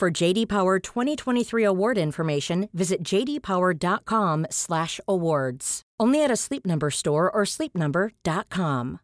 For JD Power 2023 award information, visit jdpower.com/awards. Only at a Sleep Number store or sleepnumber.com.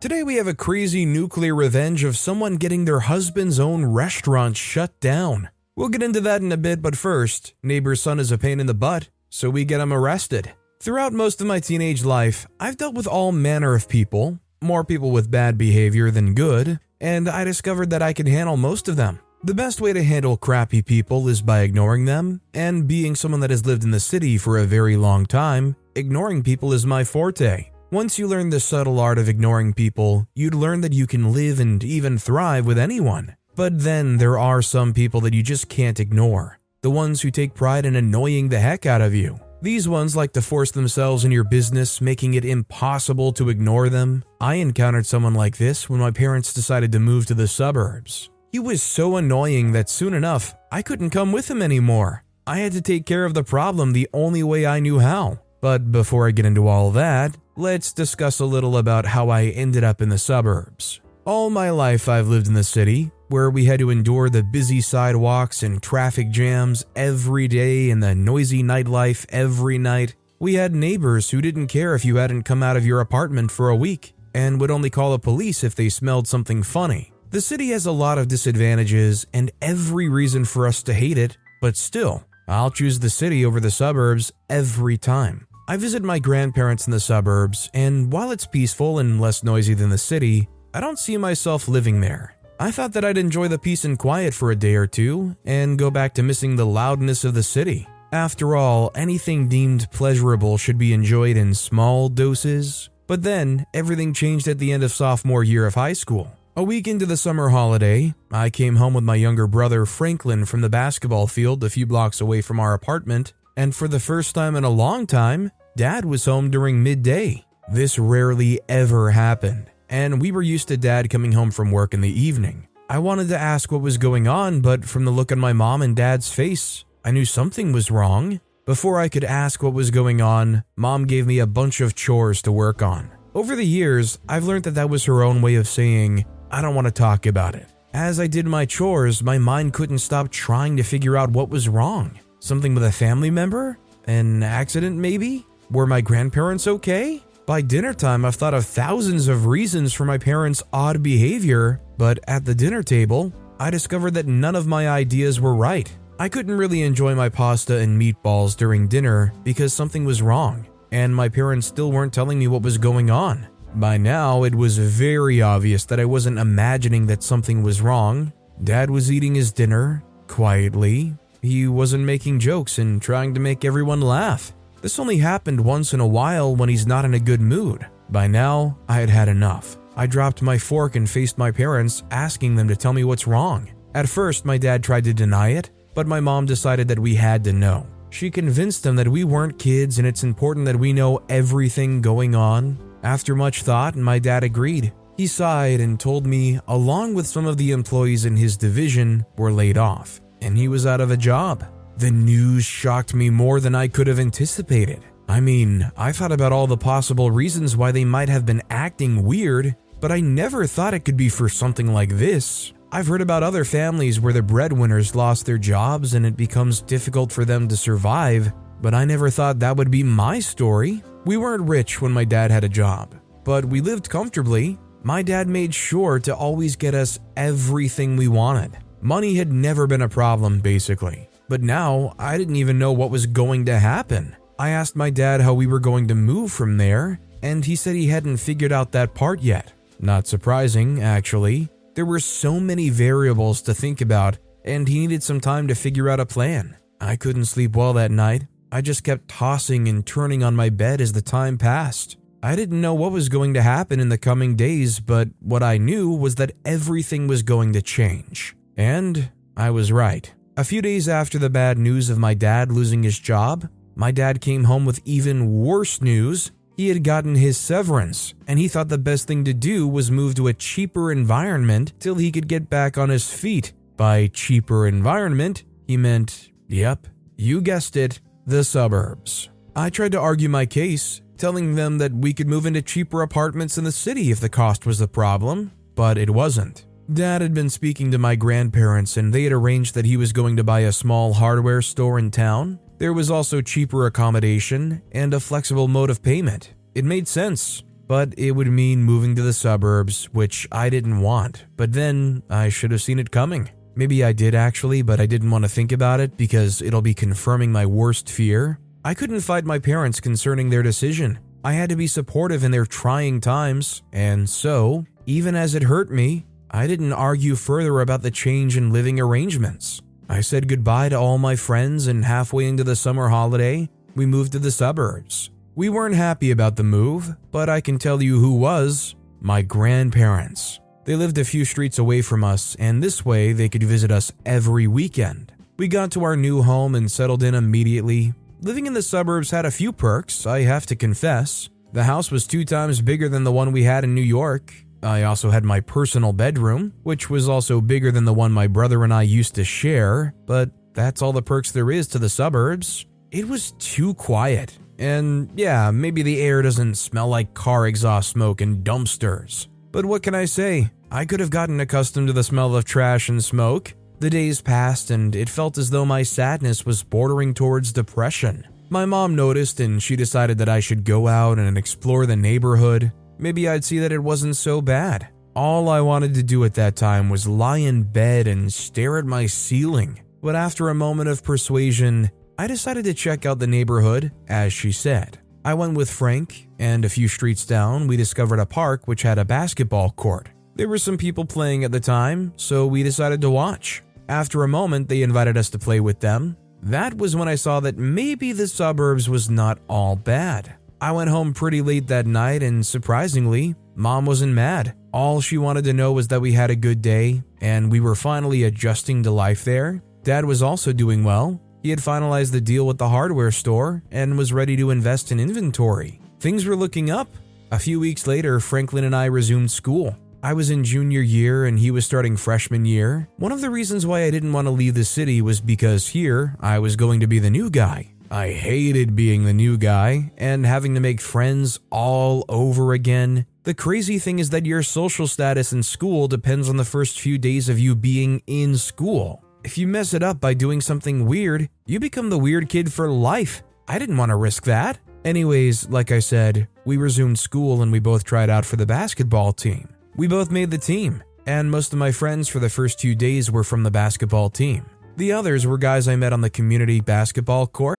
Today we have a crazy nuclear revenge of someone getting their husband's own restaurant shut down. We'll get into that in a bit, but first, neighbor's son is a pain in the butt, so we get him arrested. Throughout most of my teenage life, I've dealt with all manner of people, more people with bad behavior than good, and I discovered that I can handle most of them. The best way to handle crappy people is by ignoring them, and being someone that has lived in the city for a very long time, ignoring people is my forte. Once you learn the subtle art of ignoring people, you'd learn that you can live and even thrive with anyone. But then there are some people that you just can't ignore. The ones who take pride in annoying the heck out of you. These ones like to force themselves in your business, making it impossible to ignore them. I encountered someone like this when my parents decided to move to the suburbs. He was so annoying that soon enough, I couldn't come with him anymore. I had to take care of the problem the only way I knew how. But before I get into all that, let's discuss a little about how I ended up in the suburbs. All my life, I've lived in the city, where we had to endure the busy sidewalks and traffic jams every day and the noisy nightlife every night. We had neighbors who didn't care if you hadn't come out of your apartment for a week and would only call the police if they smelled something funny. The city has a lot of disadvantages and every reason for us to hate it, but still, I'll choose the city over the suburbs every time. I visit my grandparents in the suburbs, and while it's peaceful and less noisy than the city, I don't see myself living there. I thought that I'd enjoy the peace and quiet for a day or two and go back to missing the loudness of the city. After all, anything deemed pleasurable should be enjoyed in small doses. But then, everything changed at the end of sophomore year of high school. A week into the summer holiday, I came home with my younger brother Franklin from the basketball field a few blocks away from our apartment, and for the first time in a long time, Dad was home during midday. This rarely ever happened and we were used to dad coming home from work in the evening. I wanted to ask what was going on, but from the look on my mom and dad's face, I knew something was wrong. Before I could ask what was going on, mom gave me a bunch of chores to work on. Over the years, I've learned that that was her own way of saying, I don't want to talk about it. As I did my chores, my mind couldn't stop trying to figure out what was wrong. Something with a family member? An accident, maybe? Were my grandparents okay? By dinner time, I've thought of thousands of reasons for my parents' odd behavior, but at the dinner table, I discovered that none of my ideas were right. I couldn't really enjoy my pasta and meatballs during dinner because something was wrong, and my parents still weren't telling me what was going on. By now, it was very obvious that I wasn't imagining that something was wrong. Dad was eating his dinner, quietly. He wasn't making jokes and trying to make everyone laugh. This only happened once in a while when he's not in a good mood. By now, I had had enough. I dropped my fork and faced my parents, asking them to tell me what's wrong. At first, my dad tried to deny it, but my mom decided that we had to know. She convinced them that we weren't kids and it's important that we know everything going on. After much thought, my dad agreed. He sighed and told me, along with some of the employees in his division, were laid off, and he was out of a job. The news shocked me more than I could have anticipated. I mean, I thought about all the possible reasons why they might have been acting weird, but I never thought it could be for something like this. I've heard about other families where the breadwinners lost their jobs and it becomes difficult for them to survive, but I never thought that would be my story. We weren't rich when my dad had a job, but we lived comfortably. My dad made sure to always get us everything we wanted. Money had never been a problem, basically. But now I didn't even know what was going to happen. I asked my dad how we were going to move from there, and he said he hadn't figured out that part yet. Not surprising, actually. There were so many variables to think about, and he needed some time to figure out a plan. I couldn't sleep well that night. I just kept tossing and turning on my bed as the time passed. I didn't know what was going to happen in the coming days, but what I knew was that everything was going to change. And I was right. A few days after the bad news of my dad losing his job, my dad came home with even worse news. He had gotten his severance, and he thought the best thing to do was move to a cheaper environment till he could get back on his feet. By cheaper environment, he meant, yep, you guessed it, the suburbs. I tried to argue my case, telling them that we could move into cheaper apartments in the city if the cost was the problem, but it wasn't. Dad had been speaking to my grandparents and they had arranged that he was going to buy a small hardware store in town. There was also cheaper accommodation and a flexible mode of payment. It made sense, but it would mean moving to the suburbs, which I didn't want. But then I should have seen it coming. Maybe I did actually, but I didn't want to think about it because it'll be confirming my worst fear. I couldn't fight my parents concerning their decision. I had to be supportive in their trying times, and so, even as it hurt me, I didn't argue further about the change in living arrangements. I said goodbye to all my friends, and halfway into the summer holiday, we moved to the suburbs. We weren't happy about the move, but I can tell you who was my grandparents. They lived a few streets away from us, and this way they could visit us every weekend. We got to our new home and settled in immediately. Living in the suburbs had a few perks, I have to confess. The house was two times bigger than the one we had in New York. I also had my personal bedroom, which was also bigger than the one my brother and I used to share, but that's all the perks there is to the suburbs. It was too quiet. And yeah, maybe the air doesn't smell like car exhaust smoke and dumpsters. But what can I say? I could have gotten accustomed to the smell of trash and smoke. The days passed, and it felt as though my sadness was bordering towards depression. My mom noticed, and she decided that I should go out and explore the neighborhood. Maybe I'd see that it wasn't so bad. All I wanted to do at that time was lie in bed and stare at my ceiling. But after a moment of persuasion, I decided to check out the neighborhood, as she said. I went with Frank, and a few streets down, we discovered a park which had a basketball court. There were some people playing at the time, so we decided to watch. After a moment, they invited us to play with them. That was when I saw that maybe the suburbs was not all bad. I went home pretty late that night, and surprisingly, mom wasn't mad. All she wanted to know was that we had a good day, and we were finally adjusting to life there. Dad was also doing well. He had finalized the deal with the hardware store and was ready to invest in inventory. Things were looking up. A few weeks later, Franklin and I resumed school. I was in junior year and he was starting freshman year. One of the reasons why I didn't want to leave the city was because here I was going to be the new guy. I hated being the new guy and having to make friends all over again. The crazy thing is that your social status in school depends on the first few days of you being in school. If you mess it up by doing something weird, you become the weird kid for life. I didn't want to risk that. Anyways, like I said, we resumed school and we both tried out for the basketball team. We both made the team, and most of my friends for the first two days were from the basketball team. The others were guys I met on the community basketball court.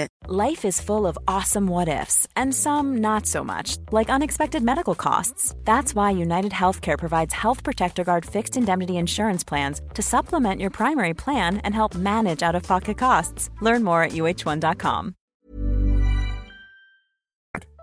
Life is full of awesome what ifs, and some not so much, like unexpected medical costs. That's why United Healthcare provides Health Protector Guard fixed indemnity insurance plans to supplement your primary plan and help manage out of pocket costs. Learn more at uhone.com.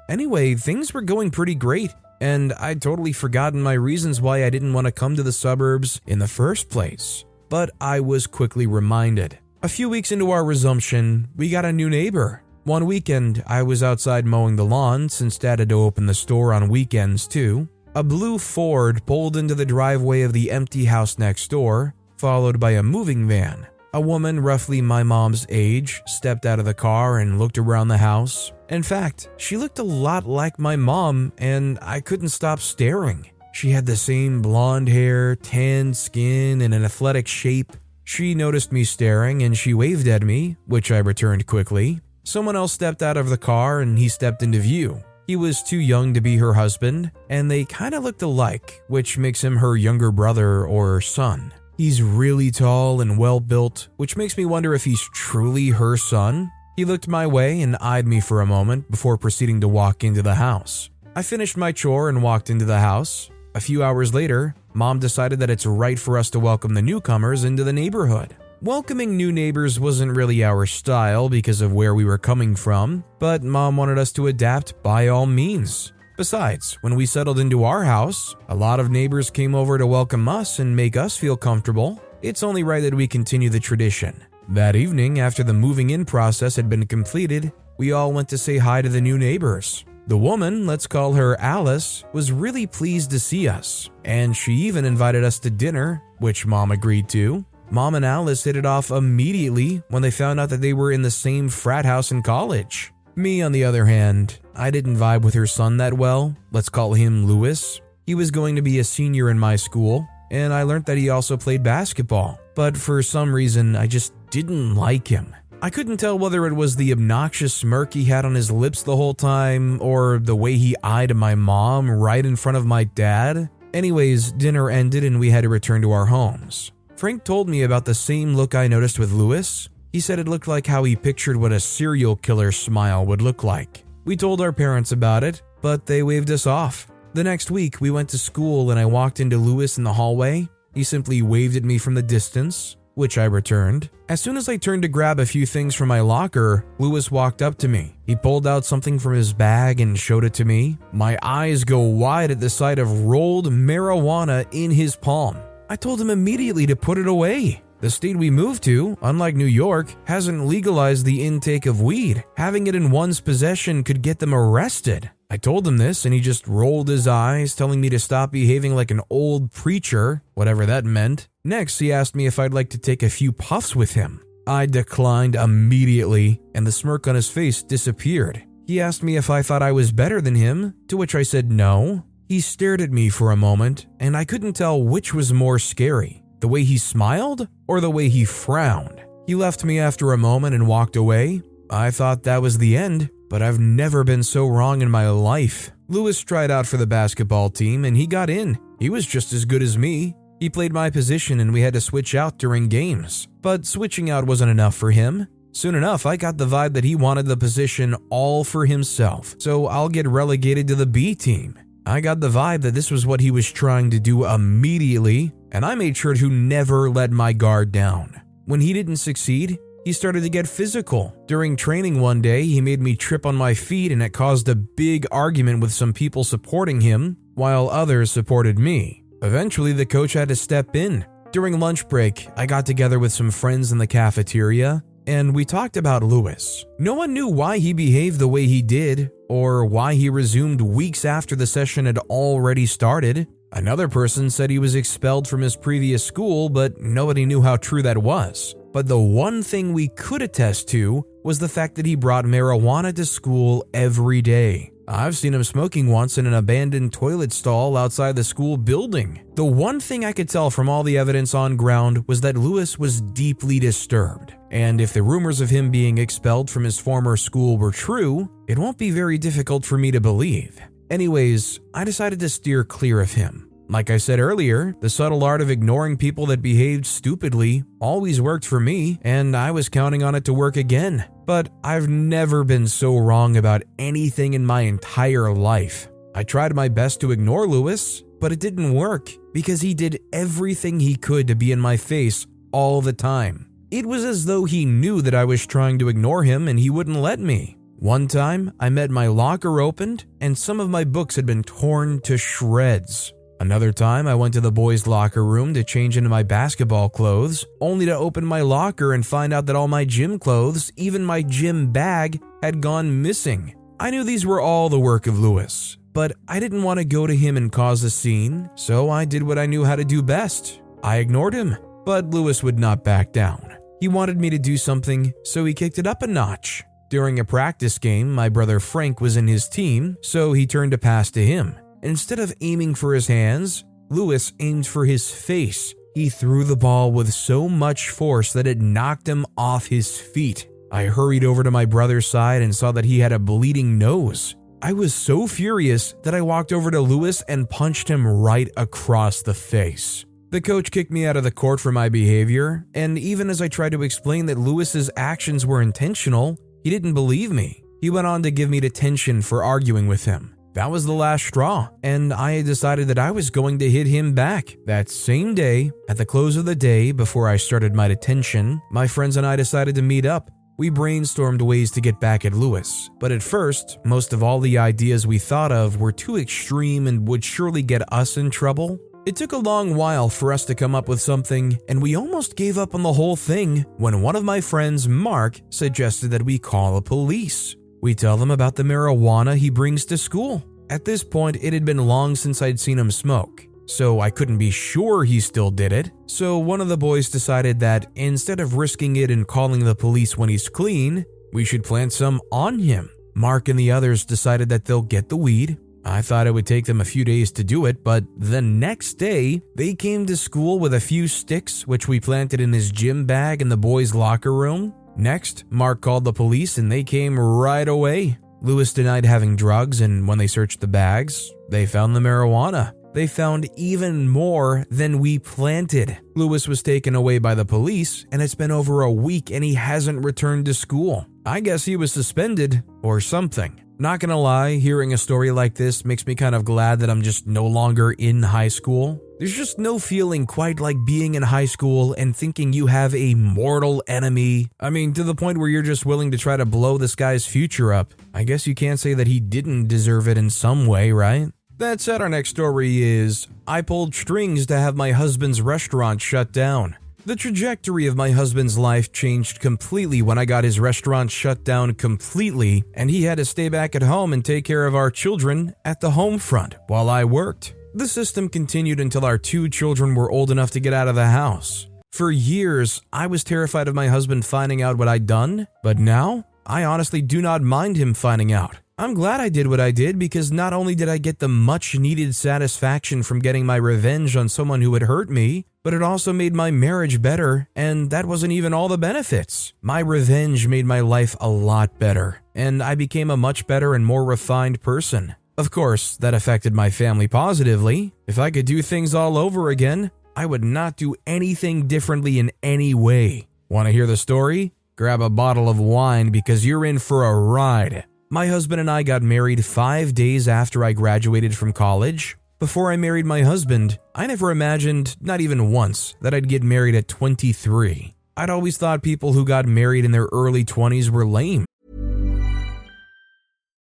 Anyway, things were going pretty great, and I'd totally forgotten my reasons why I didn't want to come to the suburbs in the first place. But I was quickly reminded. A few weeks into our resumption, we got a new neighbor. One weekend, I was outside mowing the lawn since dad had to open the store on weekends too. A blue Ford pulled into the driveway of the empty house next door, followed by a moving van. A woman roughly my mom's age stepped out of the car and looked around the house. In fact, she looked a lot like my mom, and I couldn't stop staring. She had the same blonde hair, tanned skin, and an athletic shape. She noticed me staring and she waved at me, which I returned quickly. someone else stepped out of the car and he stepped into view. He was too young to be her husband, and they kind of looked alike, which makes him her younger brother or son. He's really tall and well built, which makes me wonder if he's truly her son. He looked my way and eyed me for a moment before proceeding to walk into the house. I finished my chore and walked into the house. A few hours later, mom decided that it's right for us to welcome the newcomers into the neighborhood. Welcoming new neighbors wasn't really our style because of where we were coming from, but mom wanted us to adapt by all means. Besides, when we settled into our house, a lot of neighbors came over to welcome us and make us feel comfortable. It's only right that we continue the tradition. That evening, after the moving in process had been completed, we all went to say hi to the new neighbors. The woman, let's call her Alice, was really pleased to see us, and she even invited us to dinner, which mom agreed to. Mom and Alice hit it off immediately when they found out that they were in the same frat house in college. Me, on the other hand, I didn't vibe with her son that well. Let's call him Lewis. He was going to be a senior in my school, and I learned that he also played basketball. But for some reason, I just didn't like him. I couldn't tell whether it was the obnoxious smirk he had on his lips the whole time or the way he eyed my mom right in front of my dad. Anyways, dinner ended and we had to return to our homes. Frank told me about the same look I noticed with Lewis. He said it looked like how he pictured what a serial killer smile would look like. We told our parents about it, but they waved us off. The next week, we went to school and I walked into Lewis in the hallway. He simply waved at me from the distance, which I returned. As soon as I turned to grab a few things from my locker, Lewis walked up to me. He pulled out something from his bag and showed it to me. My eyes go wide at the sight of rolled marijuana in his palm. I told him immediately to put it away. The state we moved to, unlike New York, hasn't legalized the intake of weed. Having it in one's possession could get them arrested. I told him this and he just rolled his eyes, telling me to stop behaving like an old preacher, whatever that meant. Next, he asked me if I'd like to take a few puffs with him. I declined immediately, and the smirk on his face disappeared. He asked me if I thought I was better than him, to which I said no. He stared at me for a moment, and I couldn't tell which was more scary the way he smiled or the way he frowned. He left me after a moment and walked away. I thought that was the end, but I've never been so wrong in my life. Lewis tried out for the basketball team and he got in. He was just as good as me. He played my position and we had to switch out during games. But switching out wasn't enough for him. Soon enough, I got the vibe that he wanted the position all for himself, so I'll get relegated to the B team. I got the vibe that this was what he was trying to do immediately, and I made sure to never let my guard down. When he didn't succeed, he started to get physical. During training one day, he made me trip on my feet and it caused a big argument with some people supporting him, while others supported me. Eventually, the coach had to step in. During lunch break, I got together with some friends in the cafeteria and we talked about Lewis. No one knew why he behaved the way he did or why he resumed weeks after the session had already started. Another person said he was expelled from his previous school, but nobody knew how true that was. But the one thing we could attest to was the fact that he brought marijuana to school every day. I've seen him smoking once in an abandoned toilet stall outside the school building. The one thing I could tell from all the evidence on ground was that Lewis was deeply disturbed. And if the rumors of him being expelled from his former school were true, it won't be very difficult for me to believe. Anyways, I decided to steer clear of him. Like I said earlier, the subtle art of ignoring people that behaved stupidly always worked for me, and I was counting on it to work again. But I've never been so wrong about anything in my entire life. I tried my best to ignore Lewis, but it didn't work because he did everything he could to be in my face all the time. It was as though he knew that I was trying to ignore him and he wouldn't let me. One time, I met my locker opened and some of my books had been torn to shreds. Another time, I went to the boys' locker room to change into my basketball clothes, only to open my locker and find out that all my gym clothes, even my gym bag, had gone missing. I knew these were all the work of Lewis, but I didn't want to go to him and cause a scene, so I did what I knew how to do best. I ignored him, but Lewis would not back down. He wanted me to do something, so he kicked it up a notch. During a practice game, my brother Frank was in his team, so he turned a pass to him. Instead of aiming for his hands, Lewis aimed for his face. He threw the ball with so much force that it knocked him off his feet. I hurried over to my brother's side and saw that he had a bleeding nose. I was so furious that I walked over to Lewis and punched him right across the face. The coach kicked me out of the court for my behavior, and even as I tried to explain that Lewis's actions were intentional, he didn't believe me. He went on to give me detention for arguing with him. That was the last straw, and I decided that I was going to hit him back. That same day, at the close of the day before I started my detention, my friends and I decided to meet up. We brainstormed ways to get back at Lewis, but at first, most of all the ideas we thought of were too extreme and would surely get us in trouble. It took a long while for us to come up with something, and we almost gave up on the whole thing when one of my friends, Mark, suggested that we call the police. We tell them about the marijuana he brings to school. At this point, it had been long since I'd seen him smoke, so I couldn't be sure he still did it. So one of the boys decided that instead of risking it and calling the police when he's clean, we should plant some on him. Mark and the others decided that they'll get the weed. I thought it would take them a few days to do it, but the next day, they came to school with a few sticks, which we planted in his gym bag in the boys' locker room. Next, Mark called the police and they came right away. Lewis denied having drugs, and when they searched the bags, they found the marijuana. They found even more than we planted. Lewis was taken away by the police, and it's been over a week and he hasn't returned to school. I guess he was suspended or something. Not gonna lie, hearing a story like this makes me kind of glad that I'm just no longer in high school. There's just no feeling quite like being in high school and thinking you have a mortal enemy. I mean, to the point where you're just willing to try to blow this guy's future up. I guess you can't say that he didn't deserve it in some way, right? That said, our next story is I pulled strings to have my husband's restaurant shut down. The trajectory of my husband's life changed completely when I got his restaurant shut down completely, and he had to stay back at home and take care of our children at the home front while I worked. The system continued until our two children were old enough to get out of the house. For years, I was terrified of my husband finding out what I'd done, but now I honestly do not mind him finding out. I'm glad I did what I did because not only did I get the much needed satisfaction from getting my revenge on someone who had hurt me, but it also made my marriage better, and that wasn't even all the benefits. My revenge made my life a lot better, and I became a much better and more refined person. Of course, that affected my family positively. If I could do things all over again, I would not do anything differently in any way. Want to hear the story? Grab a bottle of wine because you're in for a ride. My husband and I got married five days after I graduated from college. Before I married my husband, I never imagined, not even once, that I'd get married at 23. I'd always thought people who got married in their early 20s were lame.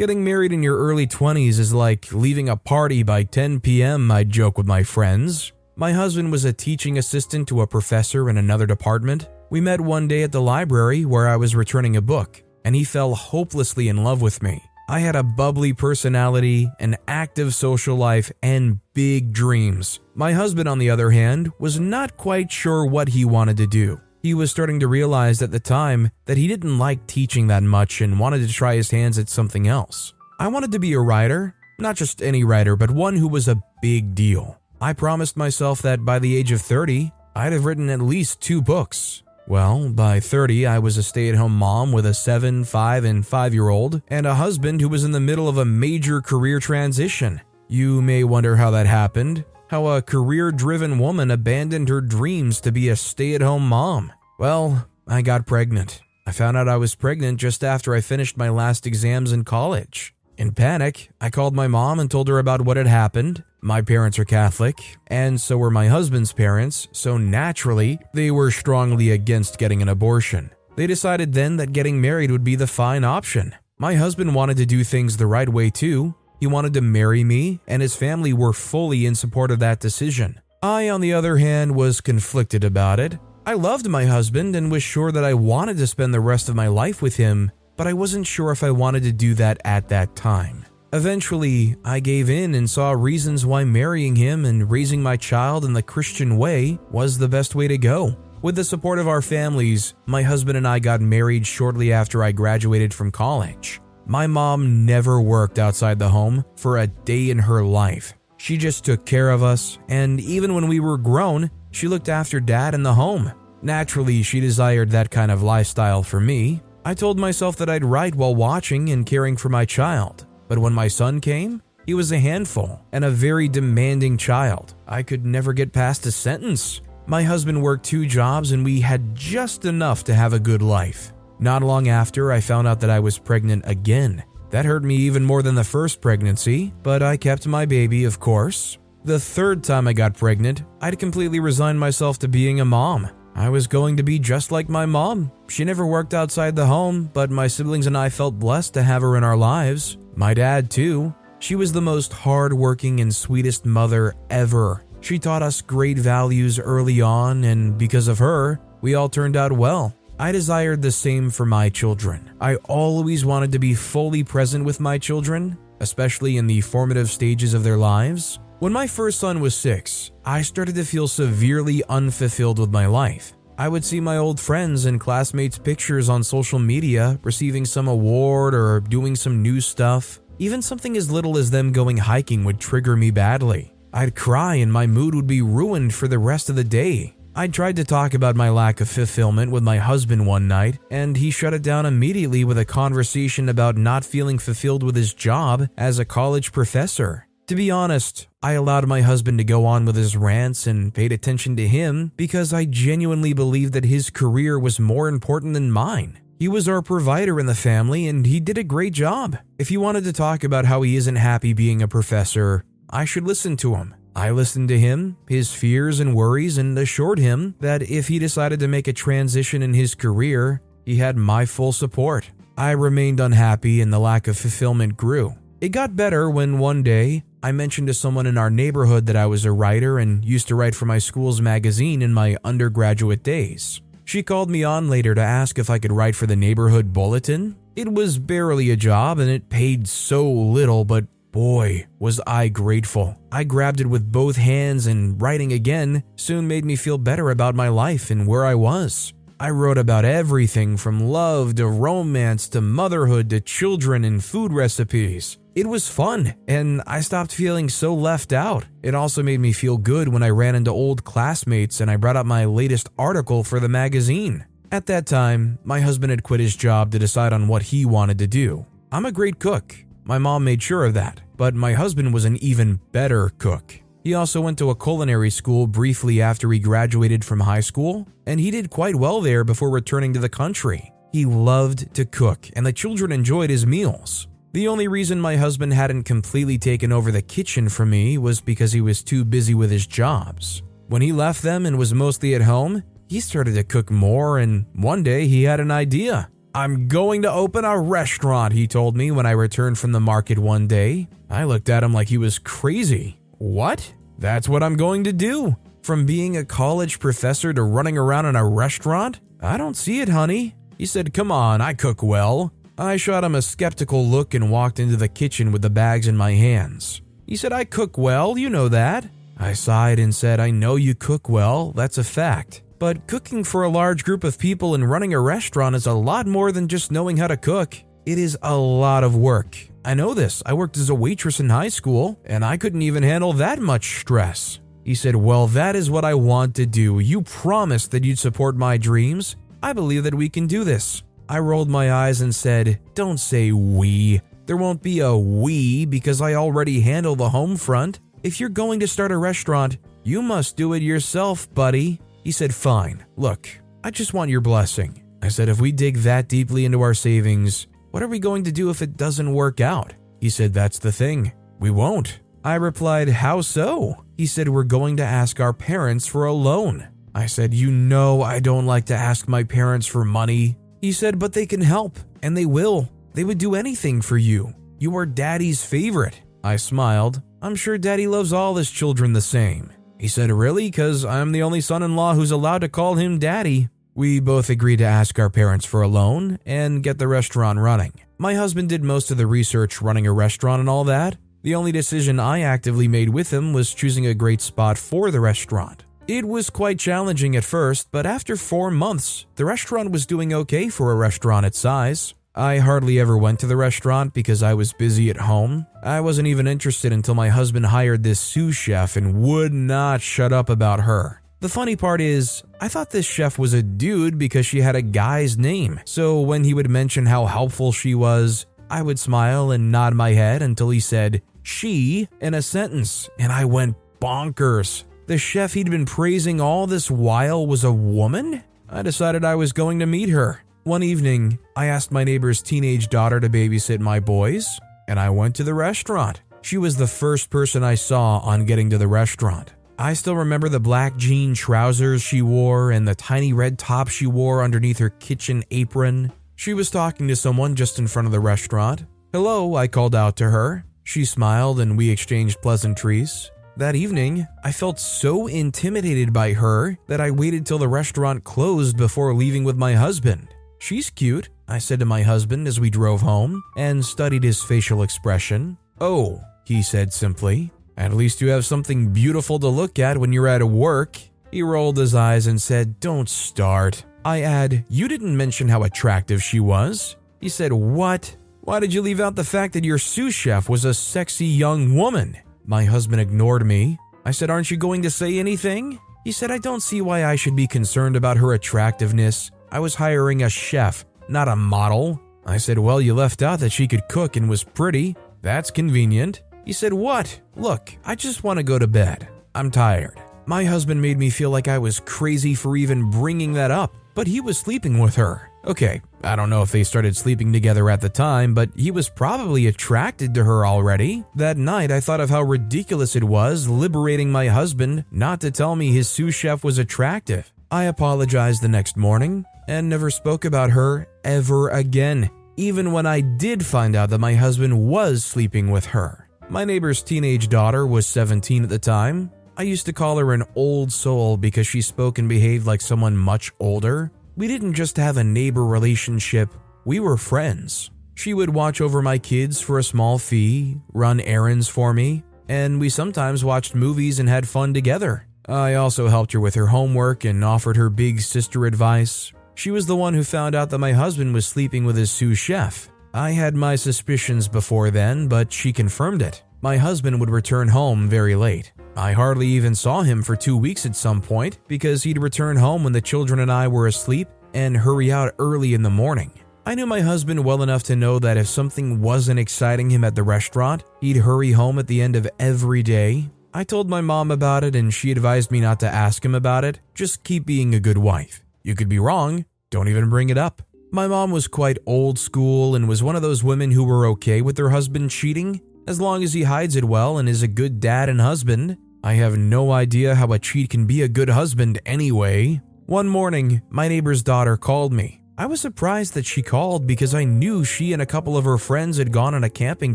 Getting married in your early 20s is like leaving a party by 10 p.m., I joke with my friends. My husband was a teaching assistant to a professor in another department. We met one day at the library where I was returning a book, and he fell hopelessly in love with me. I had a bubbly personality, an active social life, and big dreams. My husband, on the other hand, was not quite sure what he wanted to do. He was starting to realize at the time that he didn't like teaching that much and wanted to try his hands at something else. I wanted to be a writer, not just any writer, but one who was a big deal. I promised myself that by the age of 30, I'd have written at least two books. Well, by 30, I was a stay at home mom with a 7, 5, and 5 year old, and a husband who was in the middle of a major career transition. You may wonder how that happened how a career driven woman abandoned her dreams to be a stay at home mom. Well, I got pregnant. I found out I was pregnant just after I finished my last exams in college. In panic, I called my mom and told her about what had happened. My parents are Catholic, and so were my husband's parents, so naturally, they were strongly against getting an abortion. They decided then that getting married would be the fine option. My husband wanted to do things the right way too, he wanted to marry me, and his family were fully in support of that decision. I, on the other hand, was conflicted about it. I loved my husband and was sure that I wanted to spend the rest of my life with him, but I wasn't sure if I wanted to do that at that time. Eventually, I gave in and saw reasons why marrying him and raising my child in the Christian way was the best way to go. With the support of our families, my husband and I got married shortly after I graduated from college. My mom never worked outside the home for a day in her life. She just took care of us, and even when we were grown, she looked after dad in the home. Naturally, she desired that kind of lifestyle for me. I told myself that I'd write while watching and caring for my child. But when my son came, he was a handful and a very demanding child. I could never get past a sentence. My husband worked two jobs and we had just enough to have a good life. Not long after, I found out that I was pregnant again. That hurt me even more than the first pregnancy, but I kept my baby, of course. The third time I got pregnant, I'd completely resigned myself to being a mom. I was going to be just like my mom. She never worked outside the home, but my siblings and I felt blessed to have her in our lives. My dad, too. She was the most hardworking and sweetest mother ever. She taught us great values early on, and because of her, we all turned out well. I desired the same for my children. I always wanted to be fully present with my children, especially in the formative stages of their lives. When my first son was six, I started to feel severely unfulfilled with my life. I would see my old friends and classmates' pictures on social media receiving some award or doing some new stuff. Even something as little as them going hiking would trigger me badly. I'd cry and my mood would be ruined for the rest of the day. I tried to talk about my lack of fulfillment with my husband one night, and he shut it down immediately with a conversation about not feeling fulfilled with his job as a college professor. To be honest, I allowed my husband to go on with his rants and paid attention to him because I genuinely believed that his career was more important than mine. He was our provider in the family and he did a great job. If he wanted to talk about how he isn't happy being a professor, I should listen to him. I listened to him, his fears and worries, and assured him that if he decided to make a transition in his career, he had my full support. I remained unhappy and the lack of fulfillment grew. It got better when one day I mentioned to someone in our neighborhood that I was a writer and used to write for my school's magazine in my undergraduate days. She called me on later to ask if I could write for the neighborhood bulletin. It was barely a job and it paid so little, but boy, was I grateful. I grabbed it with both hands, and writing again soon made me feel better about my life and where I was. I wrote about everything from love to romance to motherhood to children and food recipes. It was fun, and I stopped feeling so left out. It also made me feel good when I ran into old classmates and I brought up my latest article for the magazine. At that time, my husband had quit his job to decide on what he wanted to do. I'm a great cook. My mom made sure of that, but my husband was an even better cook. He also went to a culinary school briefly after he graduated from high school, and he did quite well there before returning to the country. He loved to cook, and the children enjoyed his meals. The only reason my husband hadn't completely taken over the kitchen for me was because he was too busy with his jobs. When he left them and was mostly at home, he started to cook more, and one day he had an idea. I'm going to open a restaurant, he told me when I returned from the market one day. I looked at him like he was crazy. What? That's what I'm going to do. From being a college professor to running around in a restaurant? I don't see it, honey. He said, Come on, I cook well. I shot him a skeptical look and walked into the kitchen with the bags in my hands. He said, I cook well, you know that. I sighed and said, I know you cook well, that's a fact. But cooking for a large group of people and running a restaurant is a lot more than just knowing how to cook. It is a lot of work. I know this. I worked as a waitress in high school, and I couldn't even handle that much stress. He said, Well, that is what I want to do. You promised that you'd support my dreams. I believe that we can do this. I rolled my eyes and said, Don't say we. There won't be a we because I already handle the home front. If you're going to start a restaurant, you must do it yourself, buddy. He said, Fine. Look, I just want your blessing. I said, If we dig that deeply into our savings, what are we going to do if it doesn't work out? He said, That's the thing. We won't. I replied, How so? He said, We're going to ask our parents for a loan. I said, You know, I don't like to ask my parents for money. He said, But they can help, and they will. They would do anything for you. You are daddy's favorite. I smiled. I'm sure daddy loves all his children the same. He said, Really? Because I'm the only son in law who's allowed to call him daddy. We both agreed to ask our parents for a loan and get the restaurant running. My husband did most of the research running a restaurant and all that. The only decision I actively made with him was choosing a great spot for the restaurant. It was quite challenging at first, but after four months, the restaurant was doing okay for a restaurant its size. I hardly ever went to the restaurant because I was busy at home. I wasn't even interested until my husband hired this sous chef and would not shut up about her. The funny part is, I thought this chef was a dude because she had a guy's name. So when he would mention how helpful she was, I would smile and nod my head until he said, she in a sentence, and I went bonkers. The chef he'd been praising all this while was a woman? I decided I was going to meet her. One evening, I asked my neighbor's teenage daughter to babysit my boys, and I went to the restaurant. She was the first person I saw on getting to the restaurant. I still remember the black jean trousers she wore and the tiny red top she wore underneath her kitchen apron. She was talking to someone just in front of the restaurant. Hello, I called out to her. She smiled and we exchanged pleasantries. That evening, I felt so intimidated by her that I waited till the restaurant closed before leaving with my husband. She's cute, I said to my husband as we drove home and studied his facial expression. Oh, he said simply. At least you have something beautiful to look at when you're at work. He rolled his eyes and said, Don't start. I add, You didn't mention how attractive she was. He said, What? Why did you leave out the fact that your sous chef was a sexy young woman? My husband ignored me. I said, Aren't you going to say anything? He said, I don't see why I should be concerned about her attractiveness. I was hiring a chef, not a model. I said, Well, you left out that she could cook and was pretty. That's convenient. He said, What? Look, I just want to go to bed. I'm tired. My husband made me feel like I was crazy for even bringing that up, but he was sleeping with her. Okay, I don't know if they started sleeping together at the time, but he was probably attracted to her already. That night, I thought of how ridiculous it was liberating my husband not to tell me his sous chef was attractive. I apologized the next morning and never spoke about her ever again, even when I did find out that my husband was sleeping with her. My neighbor's teenage daughter was 17 at the time. I used to call her an old soul because she spoke and behaved like someone much older. We didn't just have a neighbor relationship, we were friends. She would watch over my kids for a small fee, run errands for me, and we sometimes watched movies and had fun together. I also helped her with her homework and offered her big sister advice. She was the one who found out that my husband was sleeping with his sous chef. I had my suspicions before then, but she confirmed it. My husband would return home very late. I hardly even saw him for two weeks at some point because he'd return home when the children and I were asleep and hurry out early in the morning. I knew my husband well enough to know that if something wasn't exciting him at the restaurant, he'd hurry home at the end of every day. I told my mom about it and she advised me not to ask him about it, just keep being a good wife. You could be wrong, don't even bring it up. My mom was quite old school and was one of those women who were okay with their husband cheating, as long as he hides it well and is a good dad and husband. I have no idea how a cheat can be a good husband anyway. One morning, my neighbor's daughter called me. I was surprised that she called because I knew she and a couple of her friends had gone on a camping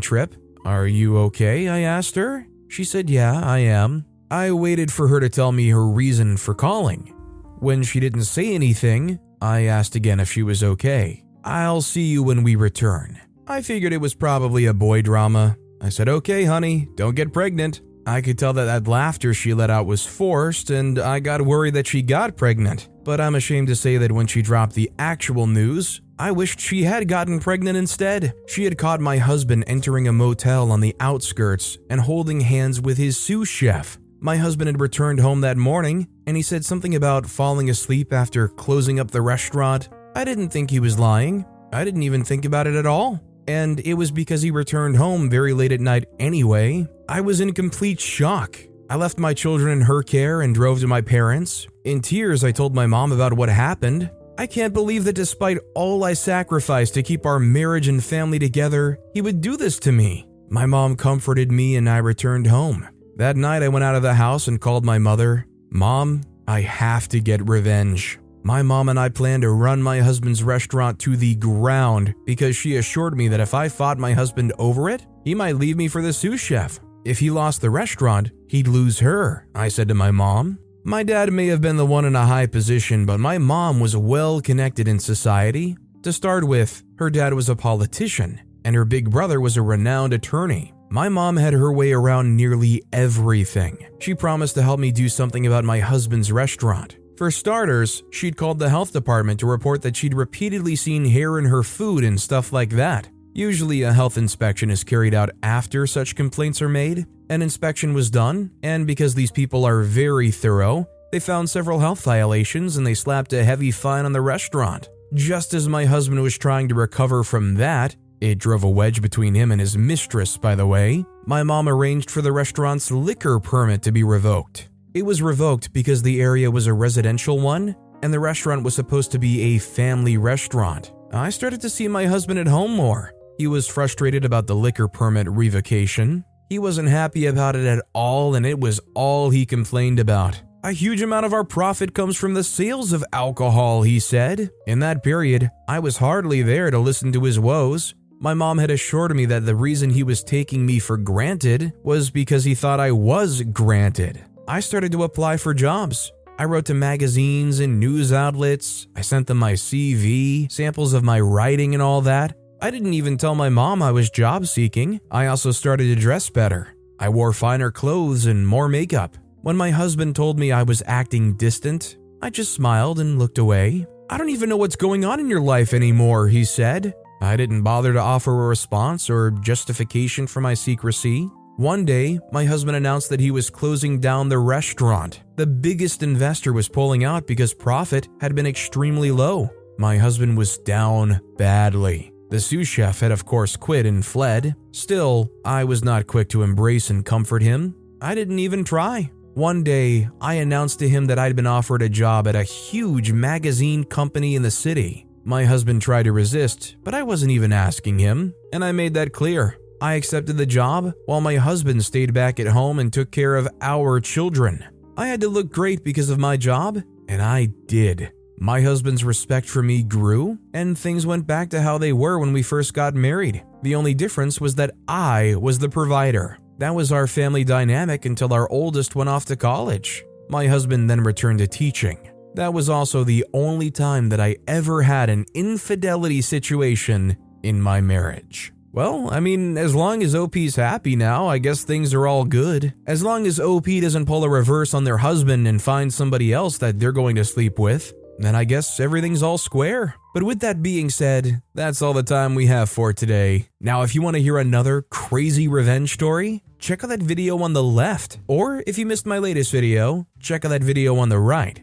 trip. Are you okay? I asked her. She said, Yeah, I am. I waited for her to tell me her reason for calling. When she didn't say anything, I asked again if she was okay. I'll see you when we return. I figured it was probably a boy drama. I said, okay, honey, don't get pregnant. I could tell that that laughter she let out was forced, and I got worried that she got pregnant. But I'm ashamed to say that when she dropped the actual news, I wished she had gotten pregnant instead. She had caught my husband entering a motel on the outskirts and holding hands with his sous chef. My husband had returned home that morning, and he said something about falling asleep after closing up the restaurant. I didn't think he was lying. I didn't even think about it at all. And it was because he returned home very late at night anyway. I was in complete shock. I left my children in her care and drove to my parents. In tears, I told my mom about what happened. I can't believe that despite all I sacrificed to keep our marriage and family together, he would do this to me. My mom comforted me and I returned home. That night, I went out of the house and called my mother. Mom, I have to get revenge. My mom and I plan to run my husband's restaurant to the ground because she assured me that if I fought my husband over it, he might leave me for the sous chef. if he lost the restaurant, he'd lose her, I said to my mom. My dad may have been the one in a high position, but my mom was well connected in society. To start with, her dad was a politician, and her big brother was a renowned attorney. My mom had her way around nearly everything. She promised to help me do something about my husband's restaurant. For starters, she'd called the health department to report that she'd repeatedly seen hair in her food and stuff like that. Usually, a health inspection is carried out after such complaints are made. An inspection was done, and because these people are very thorough, they found several health violations and they slapped a heavy fine on the restaurant. Just as my husband was trying to recover from that, it drove a wedge between him and his mistress, by the way. My mom arranged for the restaurant's liquor permit to be revoked. It was revoked because the area was a residential one and the restaurant was supposed to be a family restaurant. I started to see my husband at home more. He was frustrated about the liquor permit revocation. He wasn't happy about it at all, and it was all he complained about. A huge amount of our profit comes from the sales of alcohol, he said. In that period, I was hardly there to listen to his woes. My mom had assured me that the reason he was taking me for granted was because he thought I was granted. I started to apply for jobs. I wrote to magazines and news outlets. I sent them my CV, samples of my writing, and all that. I didn't even tell my mom I was job seeking. I also started to dress better. I wore finer clothes and more makeup. When my husband told me I was acting distant, I just smiled and looked away. I don't even know what's going on in your life anymore, he said. I didn't bother to offer a response or justification for my secrecy. One day, my husband announced that he was closing down the restaurant. The biggest investor was pulling out because profit had been extremely low. My husband was down badly. The sous chef had, of course, quit and fled. Still, I was not quick to embrace and comfort him. I didn't even try. One day, I announced to him that I'd been offered a job at a huge magazine company in the city. My husband tried to resist, but I wasn't even asking him, and I made that clear. I accepted the job while my husband stayed back at home and took care of our children. I had to look great because of my job, and I did. My husband's respect for me grew, and things went back to how they were when we first got married. The only difference was that I was the provider. That was our family dynamic until our oldest went off to college. My husband then returned to teaching. That was also the only time that I ever had an infidelity situation in my marriage. Well, I mean, as long as OP's happy now, I guess things are all good. As long as OP doesn't pull a reverse on their husband and find somebody else that they're going to sleep with, then I guess everything's all square. But with that being said, that's all the time we have for today. Now, if you want to hear another crazy revenge story, check out that video on the left. Or if you missed my latest video, check out that video on the right.